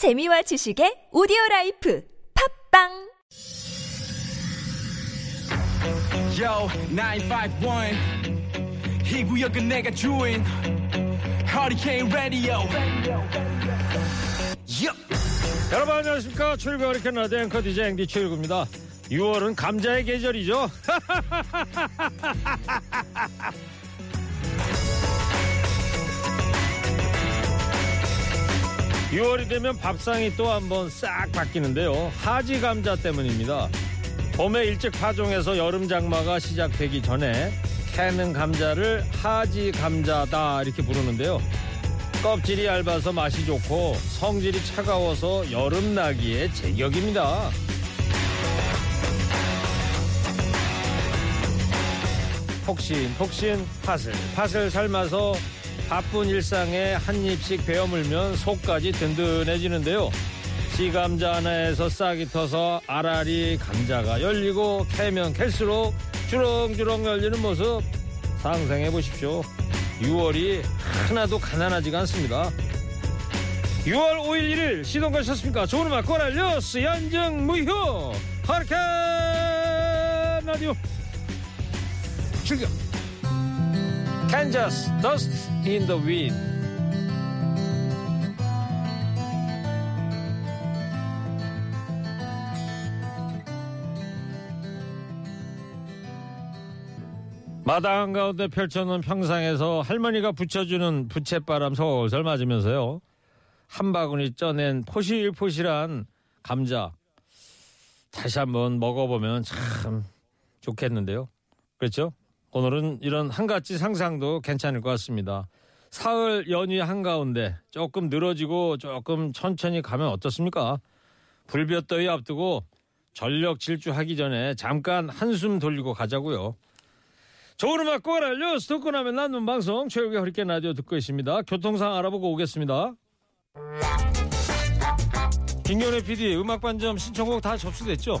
재미와 지식의 오디오 라이프 팝빵 Yo, 951. 이 구역은 내가 주인. Hurricane Radio. Yup. 여러분 안녕하십니까 출구 허리케인 라디오 앵커 DJ 앵디 최일구입니다 6월은 감자의 계절이죠 6월이 되면 밥상이 또 한번 싹 바뀌는데요. 하지 감자 때문입니다. 봄에 일찍 파종해서 여름 장마가 시작되기 전에 캐는 감자를 하지 감자다 이렇게 부르는데요. 껍질이 얇아서 맛이 좋고 성질이 차가워서 여름 나기에 제격입니다. 폭신 폭신 파슬. 파슬 삶아서 바쁜 일상에 한 입씩 베어 물면 속까지 든든해지는데요. 씨감자 하나에서 싹이 터서 알알이 감자가 열리고 캐면 캘수록 주렁주렁 열리는 모습 상상해 보십시오. 6월이 하나도 가난하지가 않습니다. 6월 5일 1일 시동 가셨습니까? 좋은 음악 꼬랄 뉴스 연정 무효 하르케 라디오 출격 Kansas Dust in the Wind 마당 한가운데 펼쳐놓은 평상에서 할머니가 붙여주는 부채바람 솔솔 맞으면서요. 한 바구니 쪄낸 포실포실한 감자 다시 한번 먹어보면 참 좋겠는데요. 그렇죠? 오늘은 이런 한 가지 상상도 괜찮을 것 같습니다. 사흘 연휴 한가운데 조금 늘어지고 조금 천천히 가면 어떻습니까? 불볕더위 앞두고 전력 질주하기 전에 잠깐 한숨 돌리고 가자고요. 좋은 음악 꼬라 뉴스 듣고 나면 남는 방송 최욱의 허리케인 라디오 듣고 있습니다. 교통상 알아보고 오겠습니다. 김경래 PD 음악 반점 신청곡 다 접수됐죠?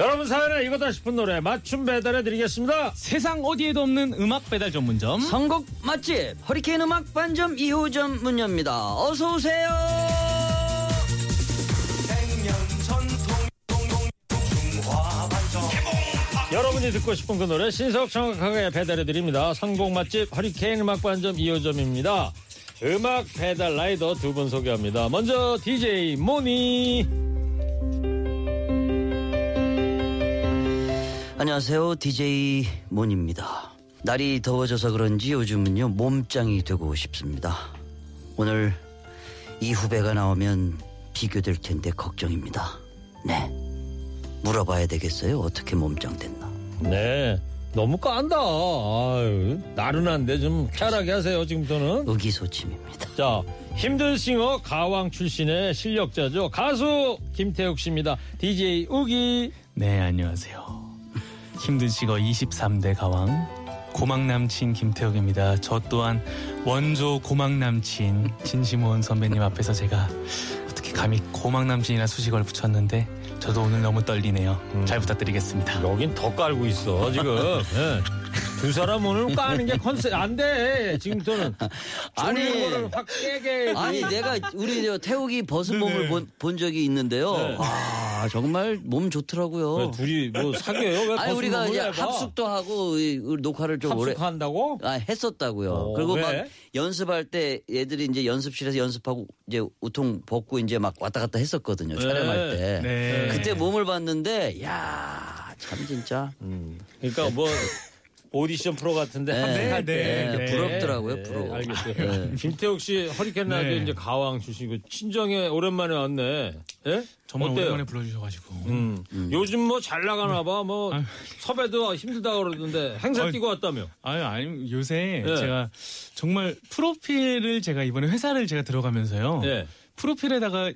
여러분 사연에 이거다 싶은 노래 맞춤 배달해 드리겠습니다. 세상 어디에도 없는 음악 배달 전문점 선곡 맛집 허리케인 음악 반점 2호점 문 엽니다. 어서 오세요. 여러분이 듣고 싶은 그 노래 신속 정확하게 배달해 드립니다. 선곡 맛집 허리케인 음악 반점 2호점입니다. 음악 배달 라이더 두 분 소개합니다. 먼저 DJ 모니. 안녕하세요. DJ 몬입니다. 날이 더워져서 그런지 요즘은요 몸짱이 되고 싶습니다. 오늘 이 후배가 나오면 비교될 텐데 걱정입니다. 네. 물어봐야 되겠어요. 어떻게 몸짱 됐나? 네. 너무 깐다. 아유, 나른한데 좀 쾌활하게 하세요, 지금부터는. 의기소침입니다. 자, 힘든 싱어 가왕 출신의 실력자죠. 가수 김태욱 씨입니다. DJ 우기. 네 안녕하세요 힘든 시거 23대 가왕 고막 남친 김태욱입니다 저 또한 원조 고막 남친 진심원 선배님 앞에서 제가 어떻게 감히 고막 남친이라 수식어를 붙였는데 저도 오늘 너무 떨리네요 잘 부탁드리겠습니다 여긴 더 깔고 있어, 지금. 예. 두 사람 오늘 까는 게 컨셉, 안 돼. 지금부터는. 아니. 확 깨게. 아니 내가 우리 저 태욱이 벗은 몸을 본, 본 적이 있는데요. 네. 와 정말 몸 좋더라고요. 왜 둘이 뭐 사귀어요? 왜 아니 우리가 이제? 합숙도 하고 이- 녹화를 좀 오래 합숙한다고? 아, 했었다고요. 어, 그리고 왜? 막 연습할 때 애들이 이제 연습실에서 연습하고 이제 우통 벗고 이제 막 왔다 갔다 했었거든요. 촬영할 때. 네. 그때 몸을 봤는데 야, 참 진짜 그러니까 뭐 오디션 프로 같은데 네, 합숙할 네, 때 네. 부럽더라고요, 네, 부러워. 알겠어요. 네. 김태욱 씨 허리케인 라디오 네. 이제 가왕 출신이고 친정에 오랜만에 왔네. 예? 정말 어때요? 오랜만에 불러주셔가지고 음. 요즘 뭐 잘 나가나 봐. 뭐 아유. 섭외도 힘들다 그러던데 행사 아유. 뛰고 왔다며. 아유, 아니, 요새 네. 제가 정말 프로필을 제가 이번에 회사를 제가 들어가면서요. 예. 프로필에다가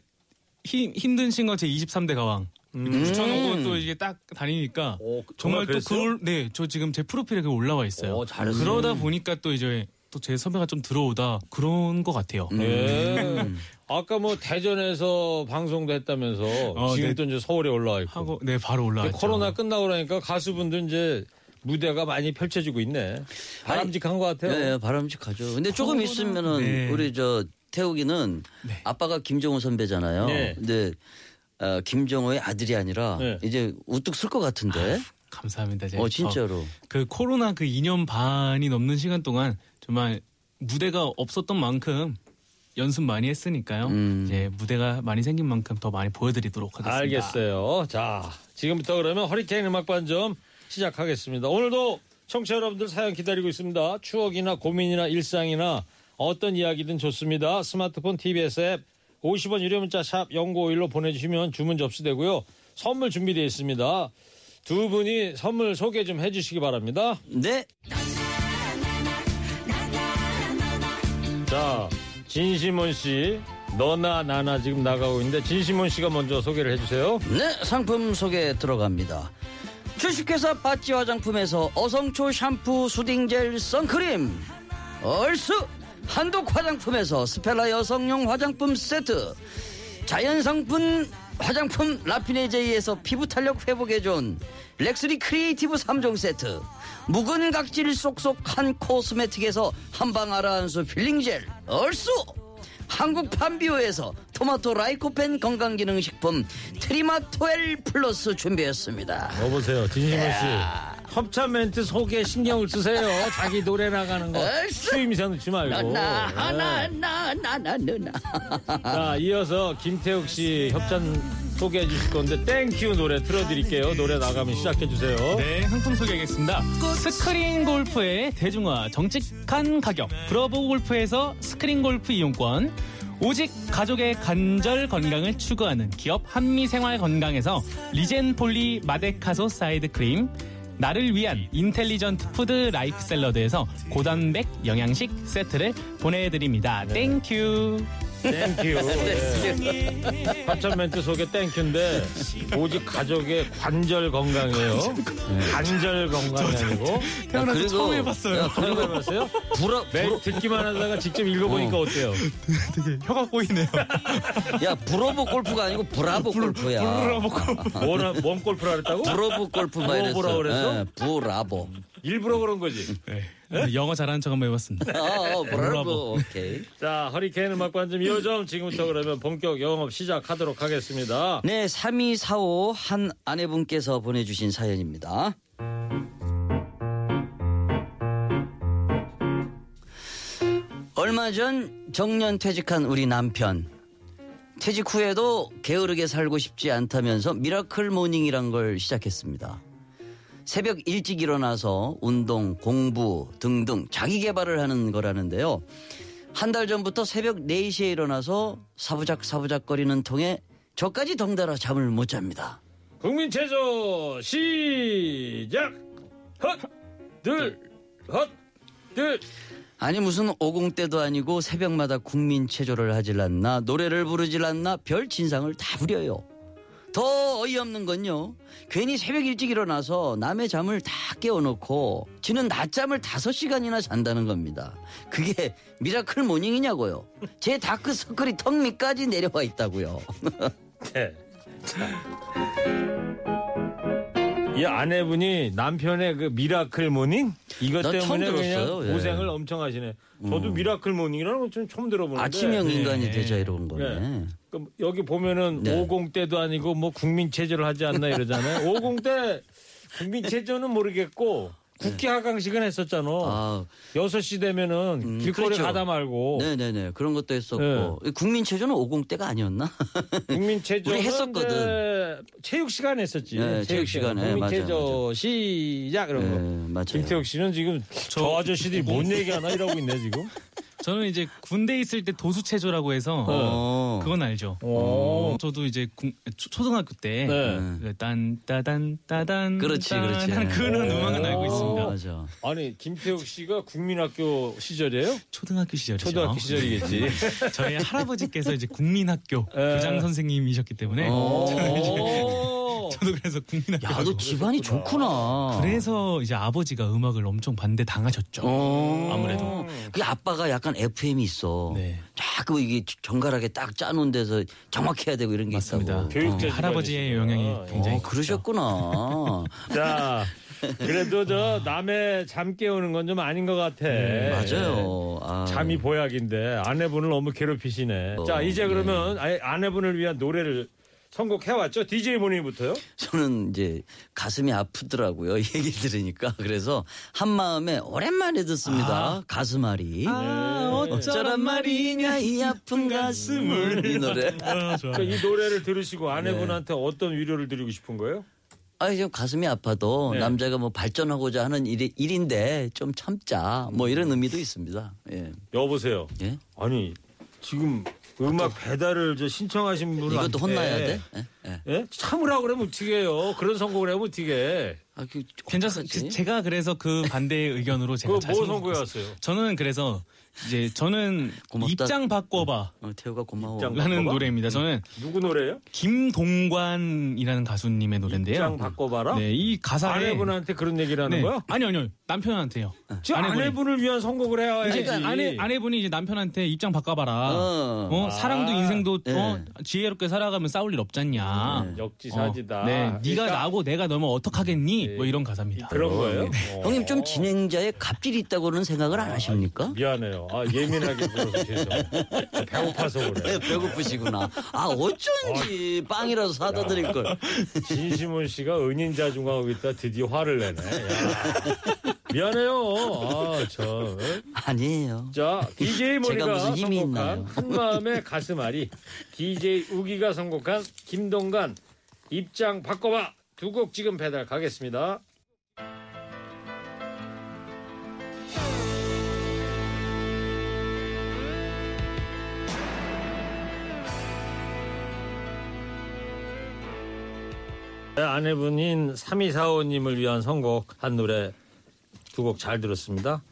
힘, 힘든 싱어 제 23대 가왕. 이렇게 붙여놓고 또 이게 딱 다니니까 오, 정말 또 그랬어요? 그걸 네 저 지금 제 프로필에 그 올라와 있어요. 오, 잘했어요. 그러다 보니까 또 이제 또제 선배가 좀 들어오다 그런 것 같아요. 예. 아까 뭐 대전에서 방송도 했다면서 어, 지금 네. 또 이제 서울에 올라와 있고. 하고 네 바로 올라왔죠. 코로나 끝나고 그러니까 가수분들 이제 무대가 많이 펼쳐지고 있네. 바람직한 것 같아요. 네, 바람직하죠. 근데 조금 있으면은 네. 우리 저 태욱이는 네. 아빠가 김정호 선배잖아요. 네. 근데 어, 김정호의 아들이 아니라 네. 이제 우뚝 쓸 것 같은데. 감사합니다. 제가 어 진짜로. 그 코로나 그 2년 반이 넘는 시간 동안 정말 무대가 없었던 만큼 연습 많이 했으니까요. 음. 이제 무대가 많이 생긴 만큼 더 많이 보여드리도록 하겠습니다. 알겠어요. 자, 지금부터 그러면 허리케인 음악반 좀 시작하겠습니다. 오늘도 청취자 여러분들 사연 기다리고 있습니다. 추억이나 고민이나 일상이나 어떤 이야기든 좋습니다. 스마트폰 TBS 앱 50원 유료 문자 샵 0951로 보내주시면 주문 접수되고요. 선물 준비되어 있습니다. 두 분이 선물 소개 좀 해주시기 바랍니다. 네. 자, 진시몬 씨, 너나 나나 지금 나가고 있는데 진시몬 씨가 먼저 소개를 해주세요. 네, 상품 소개 들어갑니다. 주식회사 바찌 화장품에서 어성초 샴푸, soothing gel, 선크림. 얼쑤 한독 화장품에서 스펠라 여성용 화장품 세트. 자연성분 화장품 라피네제이에서 피부 탄력 회복에 좋은 렉스리 크리에이티브 3종 세트. 묵은 각질 쏙쏙한 코스메틱에서 한방 아라한수 peeling gel. 얼쑤 한국 판비오에서 토마토 라이코펜 건강기능식품 트리마토엘 플러스 준비했습니다. 여보세요, 진시몬 씨. 협찬 멘트 소개 신경을 쓰세요. 자기 노래 나가는 거 얼쑤. 추임새 넣지 말고. 네. 나나나나나나나 자, 이어서 김태욱 씨 협찬 소개해 주실 건데 thank you 노래 틀어드릴게요. 노래 나가면 시작해 주세요. 네, 상품 소개하겠습니다. 스크린 골프의 대중화 정직한 가격. 브러보 골프에서 스크린 골프 이용권. 오직 가족의 관절 건강을 추구하는 기업 한미생활 건강에서 리젠 폴리 마데카소 사이드 크림. 나를 위한 intelligent food 라이프 샐러드에서 고단백 영양식 세트를 보내드립니다. Thank you. Thank you. 네. 협찬 멘트 소개 thank you인데 오직 가족의 관절 건강이에요. 관절 건강이 아니고. 태어나서 그리고- 처음 해봤어요. 거 해봤어요? 불어, 매 불어, 듣기만 하다가 직접 읽어보니까 어 때요? 되게 혀가 꼬이네요. 야, 브로보 골프가 아니고 브라보 골프야. 뭔, 뭔 골프라 그랬다고? 브로보 골프 막 이랬어. 브로보라 그랬어? 예, 브라보. 일부러 그런 거지. 네, 영어 잘하는 척 한번 해봤습니다. 어, 어, 브라보. 브라보. 오케이. 자, 허리케인 음악반점 2호점 지금부터 그러면 본격 영업 시작하도록 하겠습니다. 네, 3245 한 아내분께서 보내주신 사연입니다. 얼마 전 정년 퇴직한 우리 남편. 퇴직 후에도 게으르게 살고 싶지 않다면서 miracle morning이란 걸 시작했습니다. 새벽 일찍 일어나서 운동, 공부 등등 자기 개발을 하는 거라는데요. 한 달 전부터 새벽 4시에 일어나서 사부작 사부작거리는 통에 저까지 덩달아 잠을 못 잡니다. 국민 체조 시작. 헛, 둘, 헛, 둘. 아니 무슨 오공 때도 아니고 새벽마다 국민 체조를 하질 않나 노래를 부르질 않나 별 진상을 다 부려요. 더 어이없는 건요. 괜히 새벽 일찍 일어나서 남의 잠을 다 깨워놓고 지는 낮잠을 다섯 시간이나 잔다는 겁니다. 그게 miracle morning이냐고요. 제 다크서클이 턱 밑까지 내려와 있다고요. 네. 자. 이 아내분이 남편의 그 miracle morning 이것 나 처음 때문에 들었어요, 그냥 예. 고생을 엄청 하시네. 저도 miracle morning이라는 건 좀 처음 들어보는데. 아침형 네. 인간이 되자 이런 거네. 네. 그 여기 보면은 네. 50대도 아니고 뭐 국민 체조를 하지 않나 이러잖아요. 50대 국민 체조는 모르겠고 국기 하강식은 했었잖아. 아, 6시 되면은 음, 길거리 그렇죠. 가다 말고 네네네 그런 것도 했었고 네. 국민체조는 50대가 아니었나? 국민 체조 우리 했었거든. 체육 시간 했었지. 네, 체육 시간에. 국민 맞아요, 체조 시작 이런 거. 네, 맞아요. 김태욱 씨는 지금 저, 아저씨들이 뭔 얘기 하나 이러고 있네 지금. 저는 이제 군대 있을 때 도수 체조라고 해서 어. 그건 알죠. 오. 저도 이제 군- 초- 초등학교 때 네. 그 딴, 따단, 따단. 그렇지, 따단 그렇지. 그런 오. 음악은 알고 있습니다. 맞아. 아니 김태욱 씨가 국민학교 시절이에요? 초등학교 시절이죠. 초등학교 시절이겠지. 저희 할아버지께서 이제 국민학교 네. 교장 선생님이셨기 때문에 오. 저도 그래서 국민학교. 야, 너 집안이 좋구나. 그래서 이제 아버지가 음악을 엄청 반대 당하셨죠. 어. 아무래도. 그 아빠가 약간 FM이 있어. 네. 자꾸 이게 정갈하게 딱 짜놓은 데서 정확해야 되고 이런 게 맞습니다. 있다고. 교육자 어, 할아버지의. 영향이 굉장히 어, 그러셨구나. 자, 그래도 저 남의 잠 깨우는 건 좀 아닌 것 같아. 맞아요. 아. 잠이 보약인데 아내분을 너무 괴롭히시네. 어, 자, 이제 예. 그러면 아예 아내분을 위한 노래를 선곡해왔죠? DJ 모닝부터요? 저는 이제 가슴이 아프더라고요. 이 얘기 들으니까. 그래서 한 마음에 오랜만에 듣습니다. 가슴앓이. 아, 어쩌란 말이냐 이 아픈 가슴을 이 노래. 아. 그러니까 이 노래를 들으시고 네. 아내분한테 어떤 위로를 드리고 싶은 거예요? 아, 지금 가슴이 아파도 네. 남자가 뭐 발전하고자 하는 일, 일인데 좀 참자. 뭐 이런 의미도 있습니다. 예. 여보세요. 예? 아니 지금 음악 배달을 저 신청하신 분한테 이것도 혼나야 돼? 예? 예. 예? 참으라고 그러면 어떻게 해요? 그런 선곡을 하면 어떻게 해? 아, 그, 괜찮습니다. 그 제가 그래서 그 반대의 의견으로 제가 뭐 선곡했어요. 선곡해왔어요? 저는 그래서 이제 저는 고맙다. 입장 바꿔봐. 어, 태우가 고마워. 라는 바꿔봐? 노래입니다. 저는 누구 노래예요? 김동관이라는 가수님의 노래인데요. 입장 바꿔봐라? 네, 이 가사에 아내분한테 그런 얘기를 하는 네. 거야? 아니요, 아니요. 남편한테요. 지금 아내분이. 아내분을 위한 선곡을 해야지. 이제 아내 아내분이 이제 남편한테 입장 바꿔봐라. 어. 어, 사랑도 인생도 네. 어, 지혜롭게 살아가면 싸울 일 없잖냐. 역지사지다. 어, 네, 네가 그러니까 나고 내가 너면 어떡하겠니? 네. 뭐 이런 가사입니다. 그런 거예요? 어. 형님 좀 진행자의 갑질이 있다고는 생각을 안 하십니까? 미안해요. 아 예민하게 굴어서 죄송해요. 배고파서 그래. 네, 배고프시구나. 아, 어쩐지 빵이라도 사다 드릴 걸. 진심원 씨가 은인자중하고 있다 드디어 화를 내네. 야. 미안해요. 아, 저. 아니에요. 자, DJ 힘이 선곡한? 한마음의 가슴앓이, DJ 우기가 선곡한 김동관 입장 바꿔봐 두 곡 지금 배달 가겠습니다. 네, 아내분인 3245님을 위한 선곡 한 노래 두 곡 잘 들었습니다.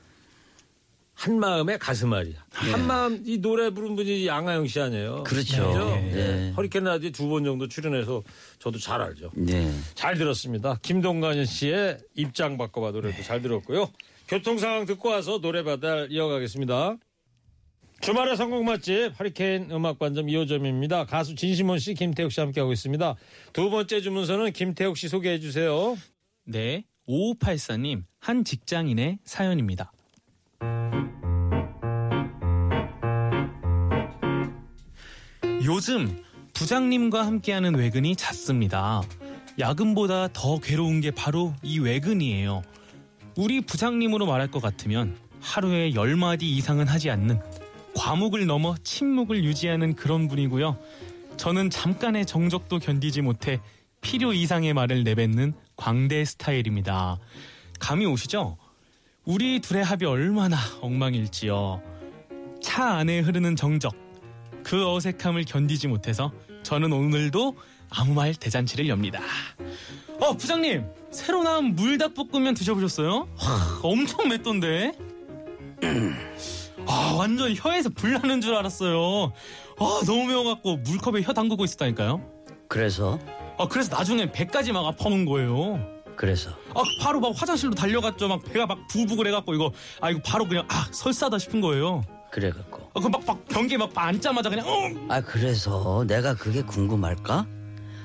한 마음의 가슴앓이. 한마음 이 노래 부른 분이 양아영 씨 아니에요? 그렇죠. 그죠? 네. 허리케인 라디오 두 번 정도 출연해서 저도 잘 알죠. 네. 잘 들었습니다. 김동관 씨의 입장 바꿔봐 노래도 잘 들었고요. 교통 상황 듣고 와서 노래 배달 이어가겠습니다. 주말의 선곡 맛집 허리케인 음악반점 2호점입니다. 가수 진심원 씨, 김태욱 씨 함께하고 있습니다. 두 번째 주문서는 김태욱 씨 소개해 주세요. 네, 5584님 한 직장인의 사연입니다. 요즘 부장님과 함께하는 외근이 잦습니다. 야근보다 더 괴로운 게 바로 이 외근이에요. 우리 부장님으로 말할 것 같으면 하루에 10마디 이상은 하지 않는 과묵을 넘어 침묵을 유지하는 그런 분이고요. 저는 잠깐의 정적도 견디지 못해 필요 이상의 말을 내뱉는 광대 스타일입니다. 감이 오시죠? 우리 둘의 합이 얼마나 엉망일지요. 차 안에 흐르는 정적, 그 어색함을 견디지 못해서 저는 오늘도 아무 말 대잔치를 엽니다. 어, 부장님! 새로 나온 물닭볶음면 드셔보셨어요? 와, 엄청 맵던데? 아, 완전 혀에서 불 나는 줄 알았어요. 아, 너무 매워갖고 물컵에 혀 담그고 있었다니까요. 그래서, 아, 그래서 나중에 배까지 막 아파온 거예요. 그래서. 아, 바로 막 화장실로 달려갔죠. 막 배가 막 부부글 해갖고 이거, 아, 이거 바로 그냥, 아, 설사다 싶은 거예요. 그래갖고. 아, 그 막, 막 변기에 막 앉자마자 그냥, 어! 아, 그래서 내가 그게 궁금할까?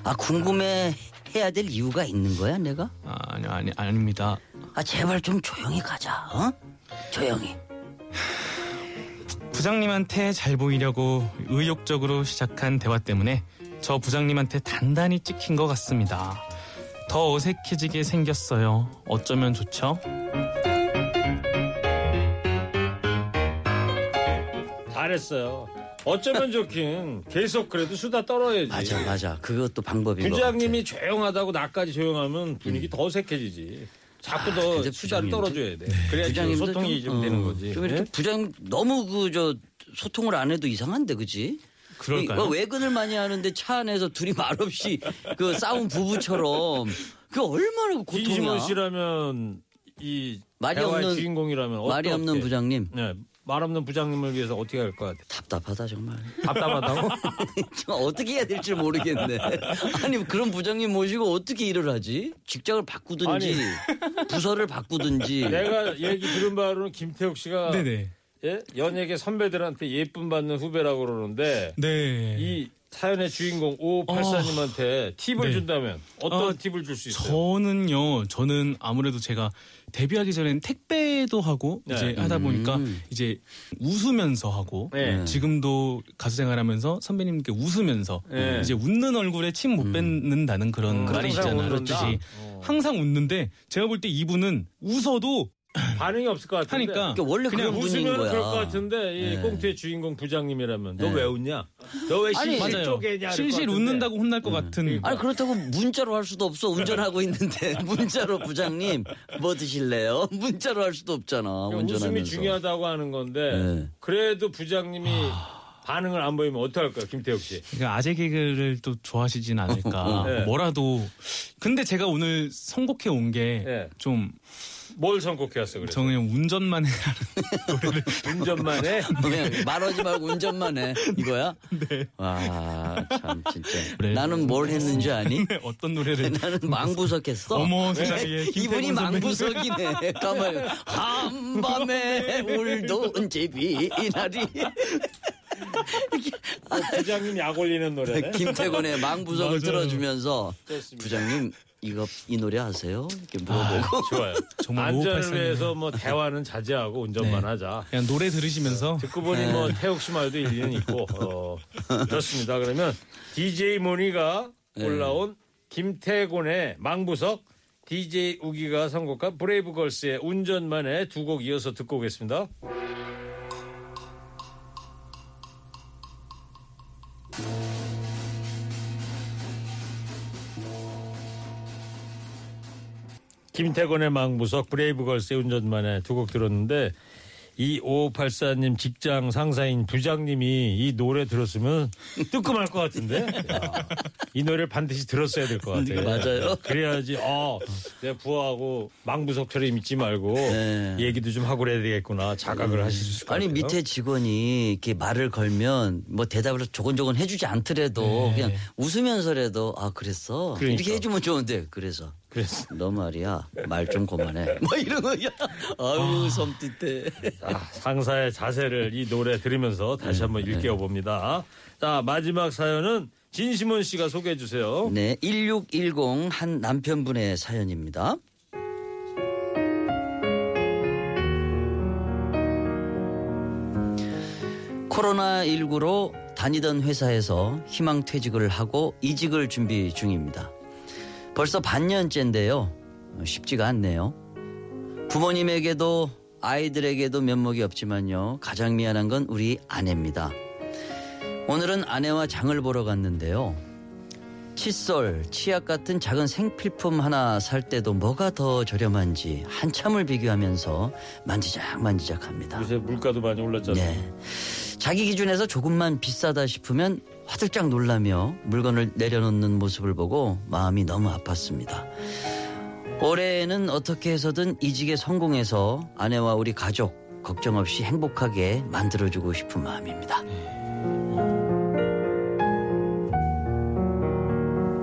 아, 궁금해 해야 될 이유가 있는 거야, 내가? 아, 아니, 아니, 아닙니다. 아, 제발 좀 조용히 가자, 어? 조용히. 부장님한테 잘 보이려고 의욕적으로 시작한 대화 때문에 저 부장님한테 단단히 찍힌 것 같습니다. 더 어색해지게 생겼어요. 어쩌면 좋죠? 잘했어요. 어쩌면 좋긴 계속 그래도 수다 떨어야지. 맞아, 맞아. 그것도 방법인 것 부장님이 조용하다고 나까지 조용하면 분위기 더 어색해지지. 자꾸 더 근데 수다를 부장님도- 떨어줘야 돼. 그래야 부장님도 소통이 좀, 어, 되는 거지. 좀 이렇게 네? 부장 너무 그 저 소통을 안 해도 이상한데 그지? 그럴까요? 그 외근을 많이 하는데 차 안에서 둘이 말없이 그 싸운 부부처럼 그 얼마나 그 고통이야. 김심원 씨라면 이 말이 대화의 없는- 주인공이라면 말이? 없는 부장님. 네, 말 없는 부장님을 위해서 어떻게 할것 같아? 답답하다 정말. 답답하다고? 저 어떻게 해야 될지 모르겠네. 아니 그런 부장님 모시고 어떻게 일을 하지? 직장을 바꾸든지 부서를 바꾸든지. 내가 얘기 들은 바로는 김태욱 씨가 네네. 예? 연예계 선배들한테 예쁨 받는 후배라고 그러는데 네. 이 사연의 주인공 5584님한테 팁을 네. 준다면 어떤 어, 팁을 줄 수 있어요? 저는요, 저는 아무래도 제가 데뷔하기 전에는 택배도 하고 네. 이제 하다 보니까 음. 이제 웃으면서 하고 네. 지금도 가수 생활하면서 선배님께 웃으면서 네. 이제 웃는 얼굴에 침 못 뱉는다는 그런 음, 말이 있잖아요. 그렇듯이 어. 항상 웃는데 제가 볼 때 이분은 웃어도 반응이 없을 것 같은데. 하니까 그러니까 원래 그냥 그런 분인 웃으면 거야. 그럴 것 같은데 이 네. 꽁트의 주인공 부장님이라면 너 네. 왜 웃냐? 너 왜 아니, 실실 맞아요. 쪼개냐? 이럴 것 실실 같은데. 웃는다고 혼날 것 같은 아니 그렇다고 문자로 할 수도 없어. 운전하고 있는데 문자로 부장님 뭐 드실래요? 문자로 할 수도 없잖아. 그러니까 운전하면서. 웃음이 중요하다고 하는 건데 네. 그래도 부장님이 반응을 안 보이면 어떡할까요, 김태욱 씨? 그러니까 아재 개그를 또 좋아하시진 않을까. 네. 뭐라도. 근데 제가 오늘 선곡해 온게 네. 좀 뭘 선곡해왔어 그래서? 저는 그냥 운전만 해. 운전만 해? 그냥 말하지 말고 운전만 해. 이거야? 네. 와, 참, 진짜. 그래. 나는 뭘 했는지 아니? 어떤 노래를 나는 망부석 했어. 어머 세상에 이분이. 망부석이네. 가만 한밤에 울던 제비 이날이 부장님 약 올리는 노래네. 김태곤의 망부석을 좋습니다. 부장님 이거 이 노래 아세요? 이렇게 물어보고 좋아요. 정말 안전을 5584 위해서 뭐 대화는 자제하고 운전만 네. 하자. 그냥 노래 들으시면서 듣고 보니 뭐 태욱 씨 말도 일리는 있고 어, 그렇습니다. 그러면 DJ 모니가 올라온 김태곤의 망부석, DJ 우기가 선곡한 브레이브걸스의 운전만에 두곡 이어서 듣고 오겠습니다. 김태곤의 망부석, 브레이브걸스의 운전만에 두 곡 들었는데 이 5584님 직장 상사인 부장님이 이 노래 들었으면 뜨끔할 것 같은데 야, 이 노래를 반드시 들었어야 될 것 같아요. 맞아요. 그래야지 어, 내 부하고 망부석처럼 있지 말고 네. 얘기도 좀 하고 그래야 되겠구나 자각을 하실 수 있을 것 아니 같아요. 밑에 직원이 이렇게 말을 걸면 뭐 대답을 조곤조곤 해주지 않더라도 그냥 웃으면서라도 아 그랬어 그러니까. 이렇게 해주면 좋은데 그래서 그래서 너 말이야. 말 좀 그만해. 뭐 이런 거야. 아유 섬뜩해. 자, 상사의 자세를 이 노래 들으면서 다시 한번 일깨워 봅니다. 자 마지막 사연은 진심원 씨가 소개해 주세요. 네 1610 한 남편분의 사연입니다. 코로나19로 다니던 회사에서 희망퇴직을 하고 이직을 준비 중입니다. 벌써 반년째인데요. 쉽지가 않네요. 부모님에게도 아이들에게도 면목이 없지만요. 가장 미안한 건 우리 아내입니다. 오늘은 아내와 장을 보러 갔는데요. 칫솔, 치약 같은 작은 생필품 하나 살 때도 뭐가 더 저렴한지 한참을 비교하면서 만지작 만지작 합니다. 요새 물가도 많이 올랐잖아요. 네. 자기 기준에서 조금만 비싸다 싶으면 화들짝 놀라며 물건을 내려놓는 모습을 보고 마음이 너무 아팠습니다. 올해는 어떻게 해서든 이직에 성공해서 아내와 우리 가족 걱정 없이 행복하게 만들어주고 싶은 마음입니다.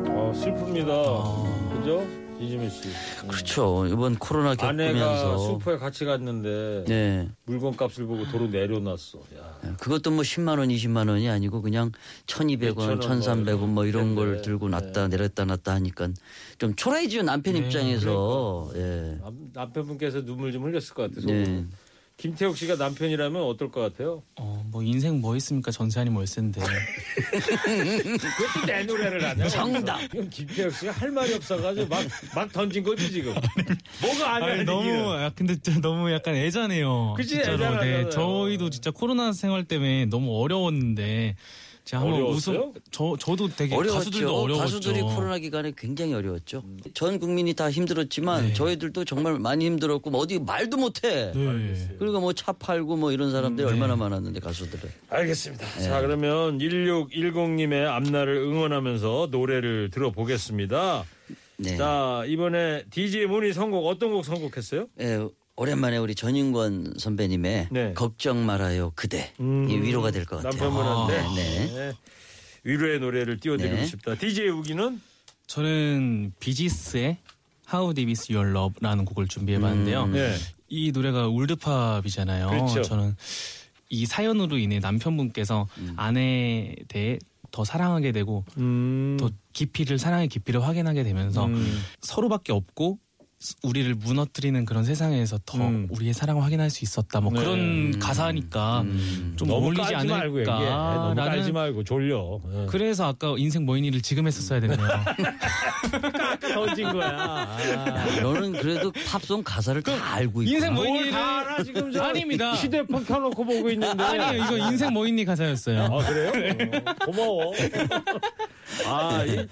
어, 슬픕니다. 그죠? 진심원 씨. 그렇죠. 이번 코로나 아내가 겪으면서 슈퍼에 같이 갔는데 네. 물건 값을 보고 도로 내려놨어. 야. 그것도 뭐 10만 원, 20만 원이 아니고 그냥 1,200원, 2,000원 1,300원 뭐 이런 걸. 들고 놨다 내렸다 놨다 하니까 좀 초라해지요 남편 네, 입장에서. 그러니까. 예. 남- 남편분께서 눈물 좀 흘렸을 것 같아서. 네. 김태욱 씨가 남편이라면 어떨 것 같아요? 어, 뭐 인생 뭐 있습니까 전세 아니 월세인데 그것도 내 노래를 하냐? 정답. 이건 김태욱 씨가 할 말이 없어가지고 막, 막 던진 거지 지금. 뭐가 아니야 아니, 너무 아, 근데 진짜 너무 약간 애자네요. 그치, 진짜로. 애잔하잖아요. 네, 저희도 진짜 코로나 생활 때문에 너무 어려웠는데 제가 한번 어려웠어요? 웃음 저 저도 되게 어려웠죠. 가수들도 어려웠죠. 가수들이 코로나 기간에 굉장히 어려웠죠. 전 국민이 다 힘들었지만 저희들도 정말 많이 힘들었고 뭐 어디 말도 못해. 네. 그리고 뭐 차 팔고 뭐 이런 사람들이 얼마나 많았는데 가수들은. 알겠습니다. 자 그러면 1610님의 앞날을 응원하면서 노래를 들어보겠습니다. 네. 자 이번에 DJ 문희 선곡 어떤 곡 선곡했어요? 예, 오랜만에 우리 전인권 선배님의 네. 걱정 말아요 그대 음, 이 위로가 될 것 같아요. 남편분한테 네, 네. 네. 위로의 노래를 띄워드리고 네. 싶다. DJ 우기는 저는 비지스의 How Deep Is Your Love라는 곡을 준비해봤는데요. 음. 네. 이 노래가 올드팝이잖아요. 그렇죠. 저는 이 사연으로 인해 남편분께서 아내에 대해 더 사랑하게 되고 음, 더 깊이를 사랑의 깊이를 확인하게 되면서 음. 서로밖에 없고 스- 우리를 무너뜨리는 그런 세상에서 더 음. 우리의 사랑을 확인할 수 있었다. 뭐 네. 그런 가사니까 음. 좀 너무 어울리지 얘기해. 너무 깔지. 말고 졸려. 예. 그래서 아까 인생 뭐 있니를 지금 했었어야 됐네요. 던진 거야. 아. 너는 그래도 팝송 가사를 다 알고 있고. 인생 뭐 알아 지금 저 아닙니다. 휴대폰 켜놓고 보고 있는데 아니에요. 이거 인생 뭐 있니 가사였어요. 아 그래요? 어, 고마워. 아, 이,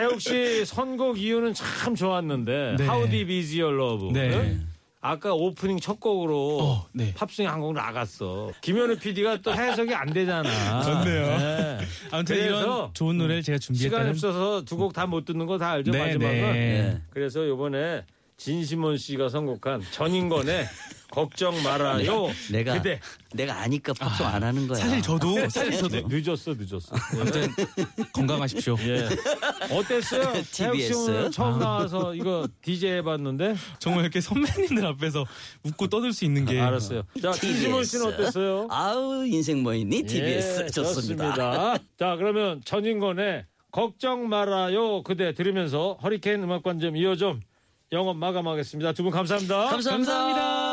태욱 씨 선곡 이유는 참 좋았는데 네. How Deep Is Your Love. 네. 응? 아까 오프닝 첫 곡으로 어, 네. 팝송이 한 곡 나갔어. 김현우 PD가 또 해석이 안 되잖아. 좋네요. 네. 아무튼 그래서 이런 좋은 노래를 제가 준비했다는 없어서 두 곡 다 못 듣는 거 다 알죠 네, 마지막은. 네. 네. 그래서 요번에 진심원 씨가 선곡한 전인권의 걱정 말아요. 내가 그대 내가 아니까 팝송 안 하는 거야. 사실 저도 사실 저도 네, 늦었어 늦었어. 아무튼 건강하십시오. 예. 어땠어요? TBS? 처음 나와서 이거 DJ 해봤는데 정말 이렇게 선배님들 앞에서 웃고 떠들 수 있는 게 알았어요. 자 진심원 씨는 어땠어요? 아우 인생 뭐 있니? TBS 예, 좋습니다. 좋습니다. 자 그러면 전인권의 걱정 말아요 그대 들으면서 허리케인 음악관 좀 이어 좀 영업 마감하겠습니다. 두 분 감사합니다. 감사합니다. 감사합니다.